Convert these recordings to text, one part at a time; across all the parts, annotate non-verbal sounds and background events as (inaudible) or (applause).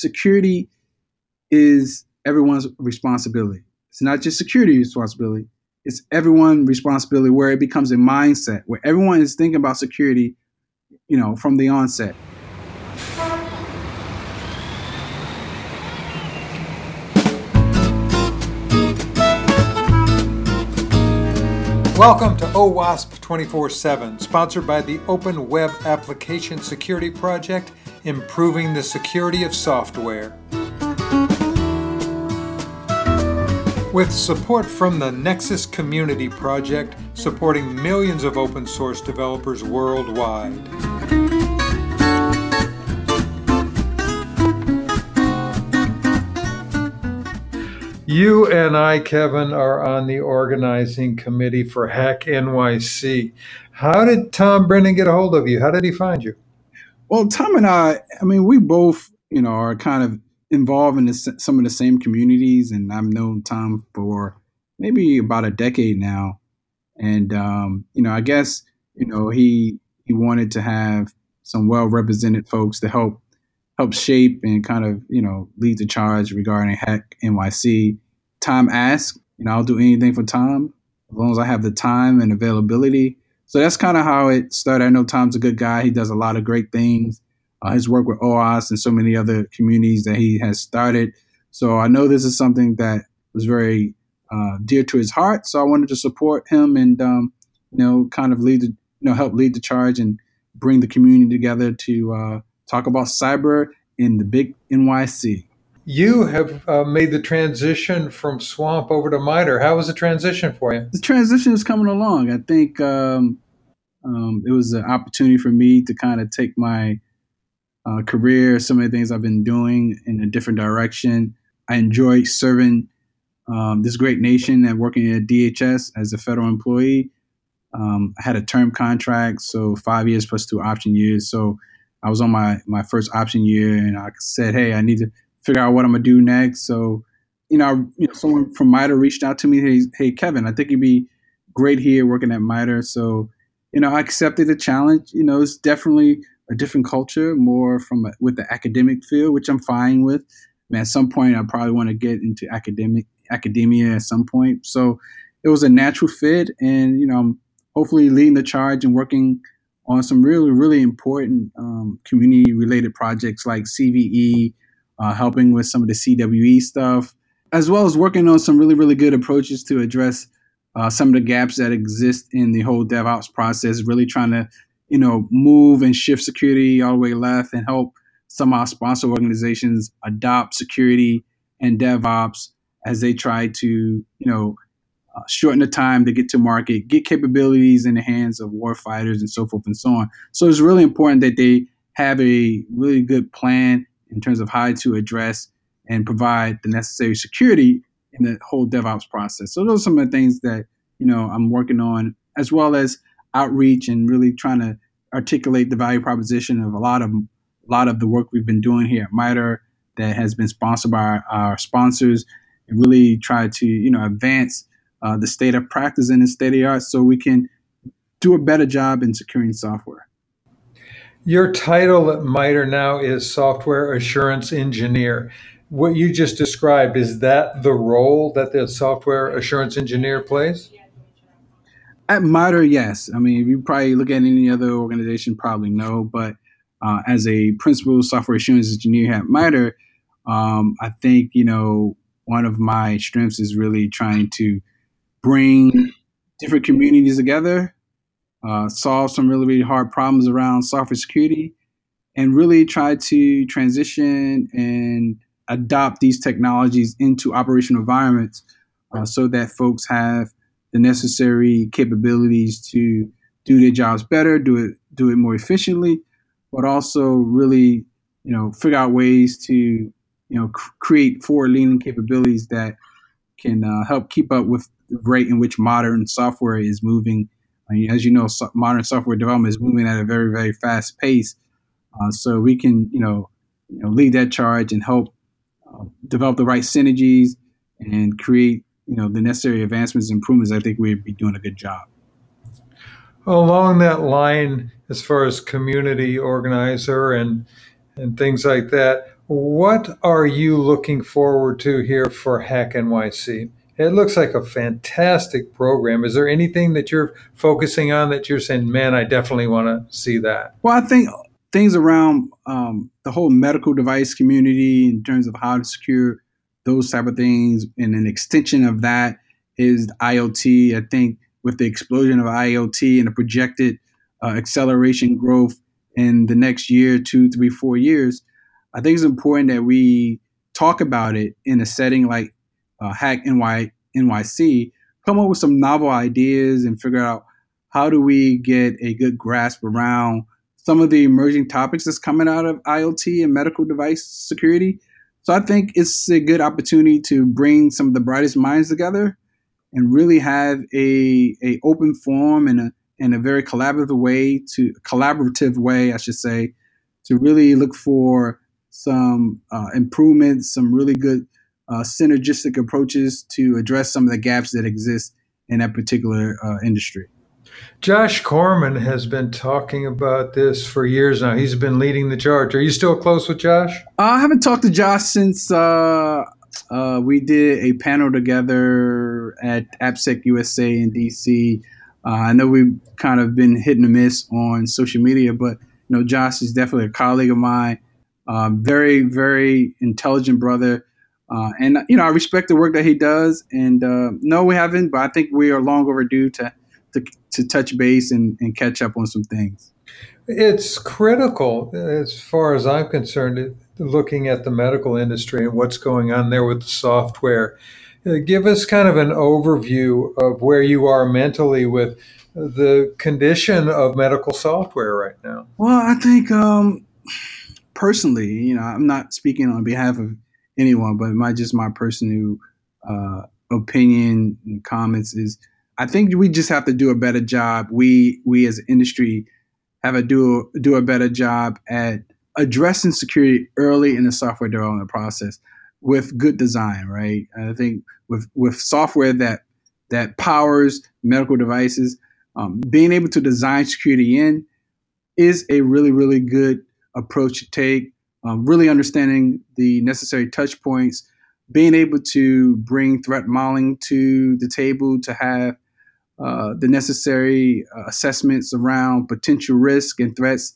security is everyone's responsibility. It's not just security responsibility, it's everyone's responsibility where it becomes a mindset where everyone is thinking about security, you know, from the onset. Welcome to OWASP 24 7, sponsored by the Open Web Application Security Project, improving the security of software. With support from the Nexus Community Project, supporting millions of open source developers worldwide. You and I, Kevin, are on the organizing committee for Hack NYC. How did Tom Brennan get a hold of you? How did he find you? Well, Tom and I, I mean, we both, you know, are kind of involved in this, some of the same communities, and I've known Tom for maybe about a decade now. And um, you know, I guess you know he he wanted to have some well represented folks to help help shape and kind of you know lead the charge regarding Hack NYC. Tom asked, you know, I'll do anything for Tom as long as I have the time and availability. So that's kind of how it started. I know Tom's a good guy. He does a lot of great things. Uh, his work with OWASP and so many other communities that he has started. So I know this is something that was very uh, dear to his heart. So I wanted to support him and um, you know kind of lead the you know help lead the charge and bring the community together to uh, talk about cyber in the big NYC. You have uh, made the transition from Swamp over to MITRE. How was the transition for you? The transition is coming along. I think um, um, it was an opportunity for me to kind of take my uh, career, some of the things I've been doing in a different direction. I enjoy serving um, this great nation and working at DHS as a federal employee. Um, I had a term contract, so five years plus two option years. So I was on my my first option year, and I said, "Hey, I need to figure out what I'm gonna do next." So, you know, you know someone from MITRE reached out to me. Hey, hey, Kevin, I think you'd be great here working at MITRE. So, you know, I accepted the challenge. You know, it's definitely a different culture, more from a, with the academic field, which I'm fine with. I mean, at some point, I probably want to get into academic academia at some point. So it was a natural fit, and you know, I'm hopefully leading the charge and working on some really, really important um, community related projects like CVE, uh, helping with some of the CWE stuff, as well as working on some really, really good approaches to address uh, some of the gaps that exist in the whole DevOps process, really trying to, you know, move and shift security all the way left and help some of our sponsor organizations adopt security and DevOps as they try to, you know, uh, shorten the time to get to market, get capabilities in the hands of war fighters and so forth and so on. So it's really important that they have a really good plan in terms of how to address and provide the necessary security in the whole DevOps process. So those are some of the things that you know I'm working on, as well as outreach and really trying to articulate the value proposition of a lot of a lot of the work we've been doing here at MITRE that has been sponsored by our, our sponsors, and really try to you know advance uh, the state of practice and the state of the art so we can do a better job in securing software. Your title at MITRE now is Software Assurance Engineer. What you just described, is that the role that the software assurance engineer plays? At MITRE, yes. I mean, if you probably look at any other organization, probably no. But uh, as a principal software assurance engineer at MITRE, um, I think, you know, one of my strengths is really trying to bring different communities together, uh, solve some really, really hard problems around software security, and really try to transition and adopt these technologies into operational environments uh, so that folks have the necessary capabilities to do their jobs better, do it do it more efficiently, but also really you know figure out ways to you know cr- create forward-leaning capabilities that can uh, help keep up with the rate in which modern software is moving. I mean, as you know, so modern software development is moving at a very, very fast pace. Uh, so we can, you know, you know, lead that charge and help uh, develop the right synergies and create, you know, the necessary advancements and improvements. I think we'd be doing a good job. Along that line, as far as community organizer and and things like that, What are you looking forward to here for Hack NYC? It looks like a fantastic program. Is there anything that you're focusing on that you're saying, man, I definitely want to see that? Well, I think things around um, the whole medical device community in terms of how to secure those type of things, and an extension of that is IoT. I think with the explosion of IoT and the projected uh, acceleration growth in the next year, two, three, four years, I think it's important that we talk about it in a setting like uh, Hack NY, NYC, come up with some novel ideas and figure out how do we get a good grasp around some of the emerging topics that's coming out of IoT and medical device security. So I think it's a good opportunity to bring some of the brightest minds together and really have a, a open forum and a in a very collaborative way to collaborative way, I should say, to really look for some uh, improvements, some really good uh, synergistic approaches to address some of the gaps that exist in that particular uh, industry. Josh Corman has been talking about this for years now. He's been leading the charge. Are you still close with Josh? I haven't talked to Josh since uh, uh, we did a panel together at AppSec USA in DC. Uh, I know we've kind of been hitting a miss on social media, but you know, Josh is definitely a colleague of mine. Um, very, very intelligent brother. Uh, and you know, I respect the work that he does. And uh, no, we haven't, but I think we are long overdue to to, to touch base and, and catch up on some things. It's critical, as far as I'm concerned, looking at the medical industry and what's going on there with the software. Uh, give us kind of an overview of where you are mentally with the condition of medical software right now. Well, I think um, personally, you know, I'm not speaking on behalf of anyone, but my just my personal uh, opinion and comments is I think we just have to do a better job. We we as an industry have a do do a better job at addressing security early in the software development process with good design, right? I think with with software that that powers medical devices, um, being able to design security in is a really really good approach to take. Um, really understanding the necessary touch points, being able to bring threat modeling to the table to have uh, the necessary uh, assessments around potential risk and threats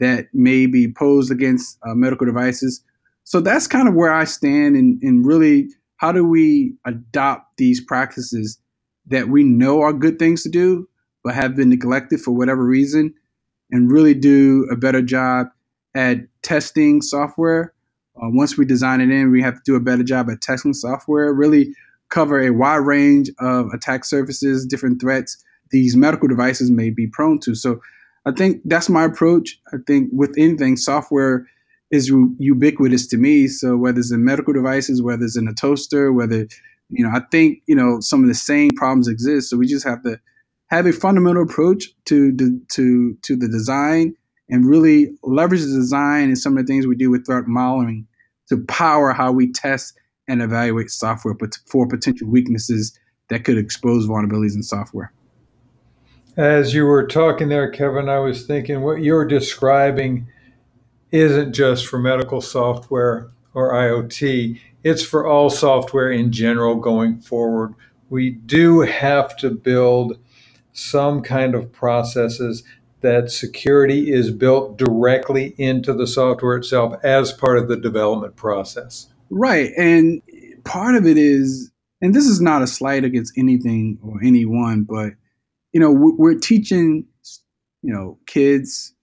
that may be posed against uh, medical devices. So that's kind of where I stand in, in really how do we adopt these practices that we know are good things to do, but have been neglected for whatever reason, and really do a better job at testing software. Uh, once we design it in, we have to do a better job at testing software, really cover a wide range of attack surfaces, different threats these medical devices may be prone to. So I think that's my approach. I think with anything, software is ubiquitous to me. So whether it's in medical devices, whether it's in a toaster, whether you know, I think you know some of the same problems exist. So we just have to have a fundamental approach to to to the design and really leverage the design and some of the things we do with threat modeling to power how we test and evaluate software for potential weaknesses that could expose vulnerabilities in software. As you were talking there, Kevin, I was thinking what you're describing isn't just for medical software or IoT, it's for all software in general going forward. We do have to build some kind of processes that security is built directly into the software itself as part of the development process. Right. And part of it is, and this is not a slight against anything or anyone, but, you know, we're teaching, you know, kids,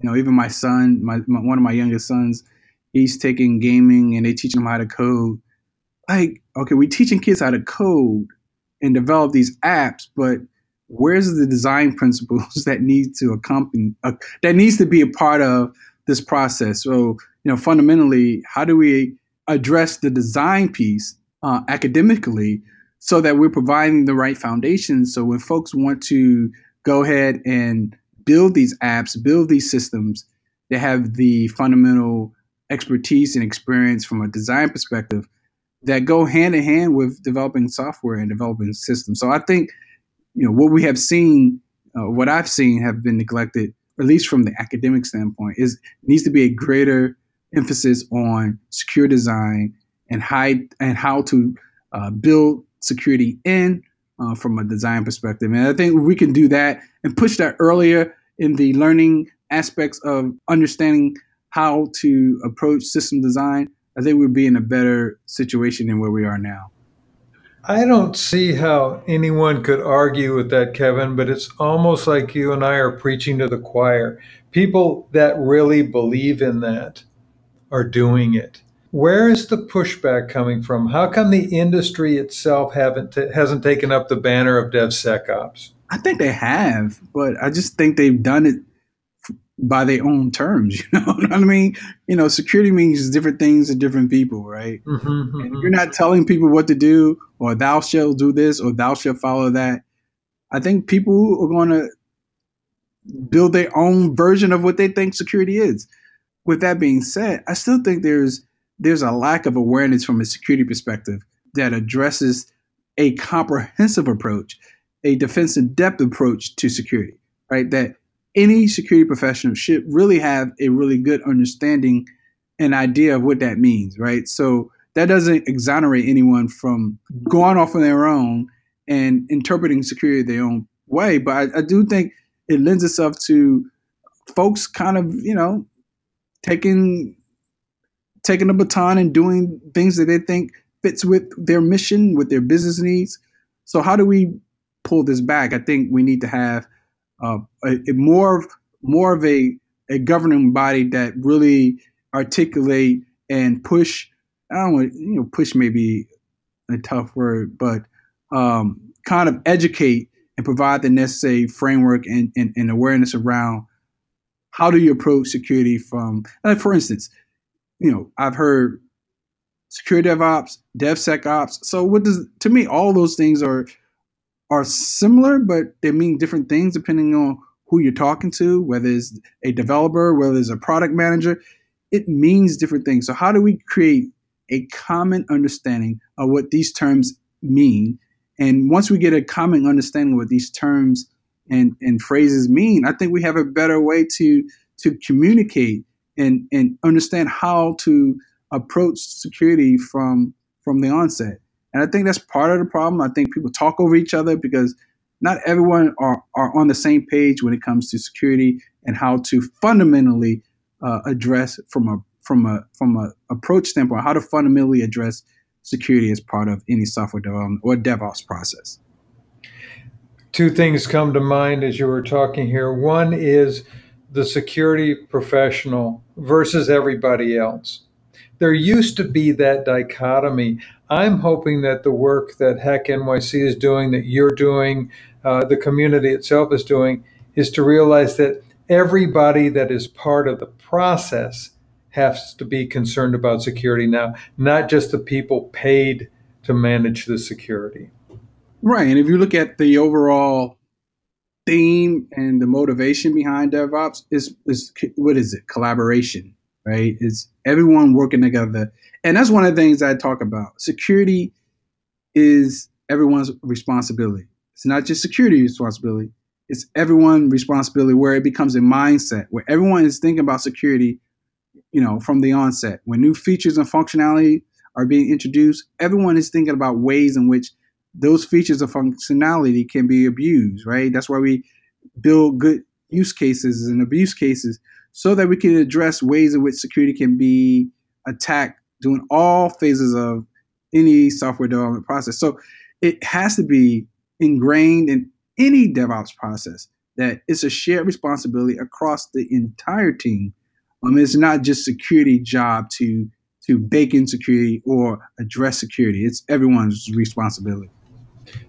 you know, even my son, my, my one of my youngest sons, he's taking gaming and they teach him how to code. Like, okay, we're teaching kids how to code and develop these apps, but where's the design principles (laughs) that need to accompany uh, that needs to be a part of this process so you know fundamentally how do we address the design piece uh, academically so that we're providing the right foundation. So when folks want to go ahead and build these apps, build these systems, they have the fundamental expertise and experience from a design perspective that go hand in hand with developing software and developing systems. So I think, you know, what we have seen, uh, what I've seen have been neglected, at least from the academic standpoint, is needs to be a greater emphasis on secure design and how and how to uh, build security in uh, from a design perspective. And I think we can do that and push that earlier in the learning aspects of understanding how to approach system design. I think we'd be in a better situation than where we are now. I don't see how anyone could argue with that, Kevin, but it's almost like you and I are preaching to the choir. People that really believe in that are doing it. Where is the pushback coming from? How come the industry itself haven't t- hasn't taken up the banner of DevSecOps? I think they have, but I just think they've done it by their own terms. (laughs) You know what I mean? You know, security means different things to different people, right? Mm-hmm, mm-hmm. You're not telling people what to do, or thou shalt do this, or thou shalt follow that. I think people are going to build their own version of what they think security is. With that being said, I still think there's there's a lack of awareness from a security perspective that addresses a comprehensive approach, a defense in depth approach to security, right? That any security professional should really have a really good understanding and idea of what that means, right? So that doesn't exonerate anyone from going off on their own and interpreting security their own way. But I, I do think it lends itself to folks kind of, you know, taking taking the baton and doing things that they think fits with their mission, with their business needs. So how do we pull this back? I think we need to have uh, a, a more more of a a governing body that really articulate and push. I don't want you know push maybe a tough word, but um, kind of educate and provide the necessary framework and, and, and awareness around how do you approach security from, like for instance, you know, I've heard secure DevOps, DevSecOps. So what does to me all those things are are similar, but they mean different things depending on who you're talking to, whether it's a developer, whether it's a product manager. It means different things. So how do we create a common understanding of what these terms mean? And once we get a common understanding of what these terms and, and phrases mean, I think we have a better way to to communicate and and understand how to approach security from from the onset. And I think that's part of the problem. I think people talk over each other because not everyone are, are on the same page when it comes to security and how to fundamentally uh, address from a from a from a approach standpoint how to fundamentally address security as part of any software development or DevOps process. Two things come to mind as you were talking here. One is the security professional versus everybody else. There used to be that dichotomy. I'm hoping that the work that Hack NYC is doing, that you're doing, uh, the community itself is doing, is to realize that everybody that is part of the process has to be concerned about security now, not just the people paid to manage the security. Right. And if you look at the overall theme and the motivation behind DevOps is is what is it? Collaboration, right? It's everyone working together, and that's one of the things I talk about. Security is everyone's responsibility. It's not just security responsibility; it's everyone's responsibility. Where it becomes a mindset, where everyone is thinking about security, you know, from the onset. When new features and functionality are being introduced, everyone is thinking about ways in which those features of functionality can be abused, right? That's why we build good use cases and abuse cases so that we can address ways in which security can be attacked during all phases of any software development process. So it has to be ingrained in any DevOps process that it's a shared responsibility across the entire team. Um, it's not just security job to to bake in security or address security. It's everyone's responsibility.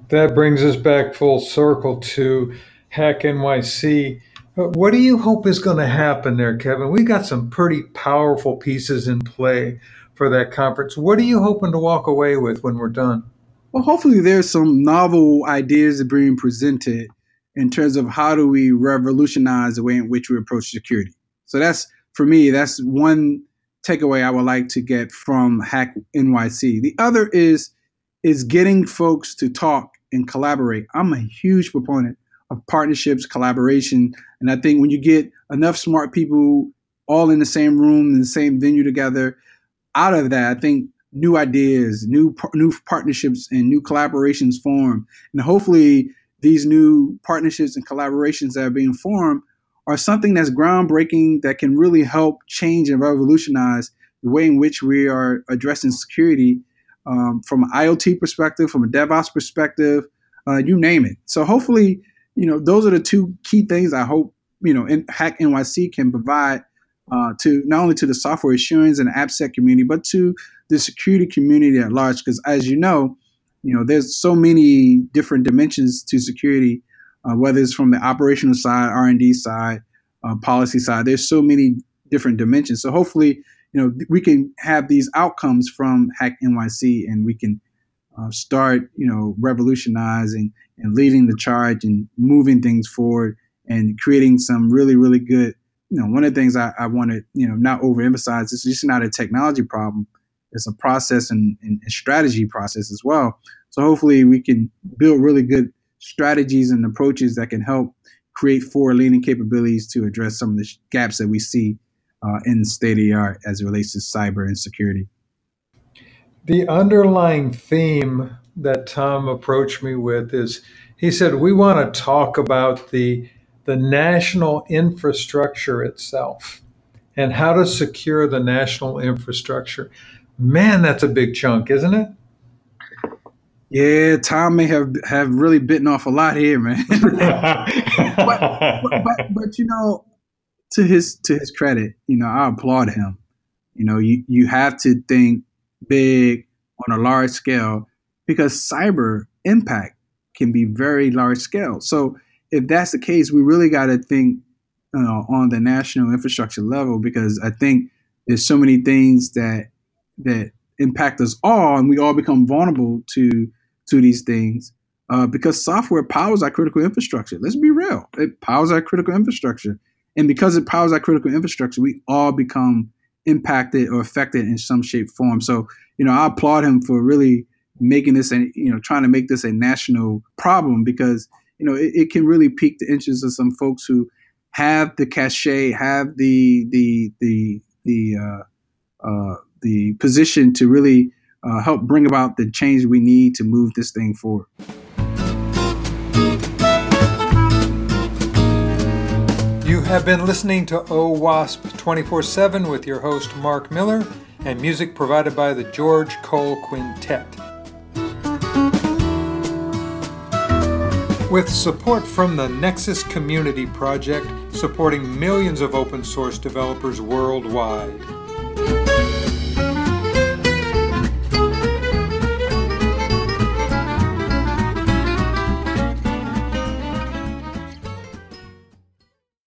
That brings us back full circle to Hack NYC. Uh, what do you hope is going to happen there, Kevin? We got some pretty powerful pieces in play for that conference. What are you hoping to walk away with when we're done? Well, hopefully there's some novel ideas being presented in terms of how do we revolutionize the way in which we approach security. So that's for me, that's one takeaway I would like to get from Hack NYC. The other is is getting folks to talk and collaborate. I'm a huge proponent of partnerships, collaboration, and I think when you get enough smart people all in the same room in the same venue together. Out of that, I think new ideas, new new partnerships, and new collaborations form, and hopefully these new partnerships and collaborations that are being formed are something that's groundbreaking that can really help change and revolutionize the way in which we are addressing security um, from an IoT perspective, from a DevOps perspective, uh, you name it. So hopefully, you know, those are the two key things I hope you know in, Hack NYC can provide uh, to not only to the software assurance and AppSec community, but to the security community at large. Because as you know, you know, there's so many different dimensions to security, uh, whether it's from the operational side, R and D side, uh, policy side. There's so many different dimensions. So hopefully, you know, we can have these outcomes from Hack NYC, and we can uh, start, you know, revolutionizing and leading the charge and moving things forward and creating some really, really good. You know, one of the things I, I want to, you know, not overemphasize. It's just not a technology problem it's a process and, and, strategy process as well. So hopefully we can build really good strategies and approaches that can help create forward leaning capabilities to address some of the gaps that we see uh, in state of the art as it relates to cyber and security. The underlying theme that Tom approached me with is he said, We want to talk about the, the national infrastructure itself and how to secure the national infrastructure. Man, that's a big chunk, isn't it? Yeah, Tom may have have really bitten off a lot here, man. but, (laughs) but, but, but, you know, to his to his credit, you know, I applaud him. You know, you you have to think big on a large scale because cyber impact can be very large scale. So if that's the case, we really got to think you know, on the national infrastructure level because I think there's so many things that that impact us all, and we all become vulnerable to to these things uh, because software powers our critical infrastructure. Let's be real; it powers our critical infrastructure, and because it powers our critical infrastructure, we all become impacted or affected in some shape, form. So, you know, I applaud him for really making this, and you know, trying to make this a national problem because you know it, it can really pique the interest of some folks who have the cachet, have the the the the uh, uh, the position to really uh, help bring about the change we need to move this thing forward. Have been listening to OWASP 24 7 with your host Mark Miller and music provided by the George Cole Quintet. With support from the Nexus Community Project, supporting millions of open source developers worldwide.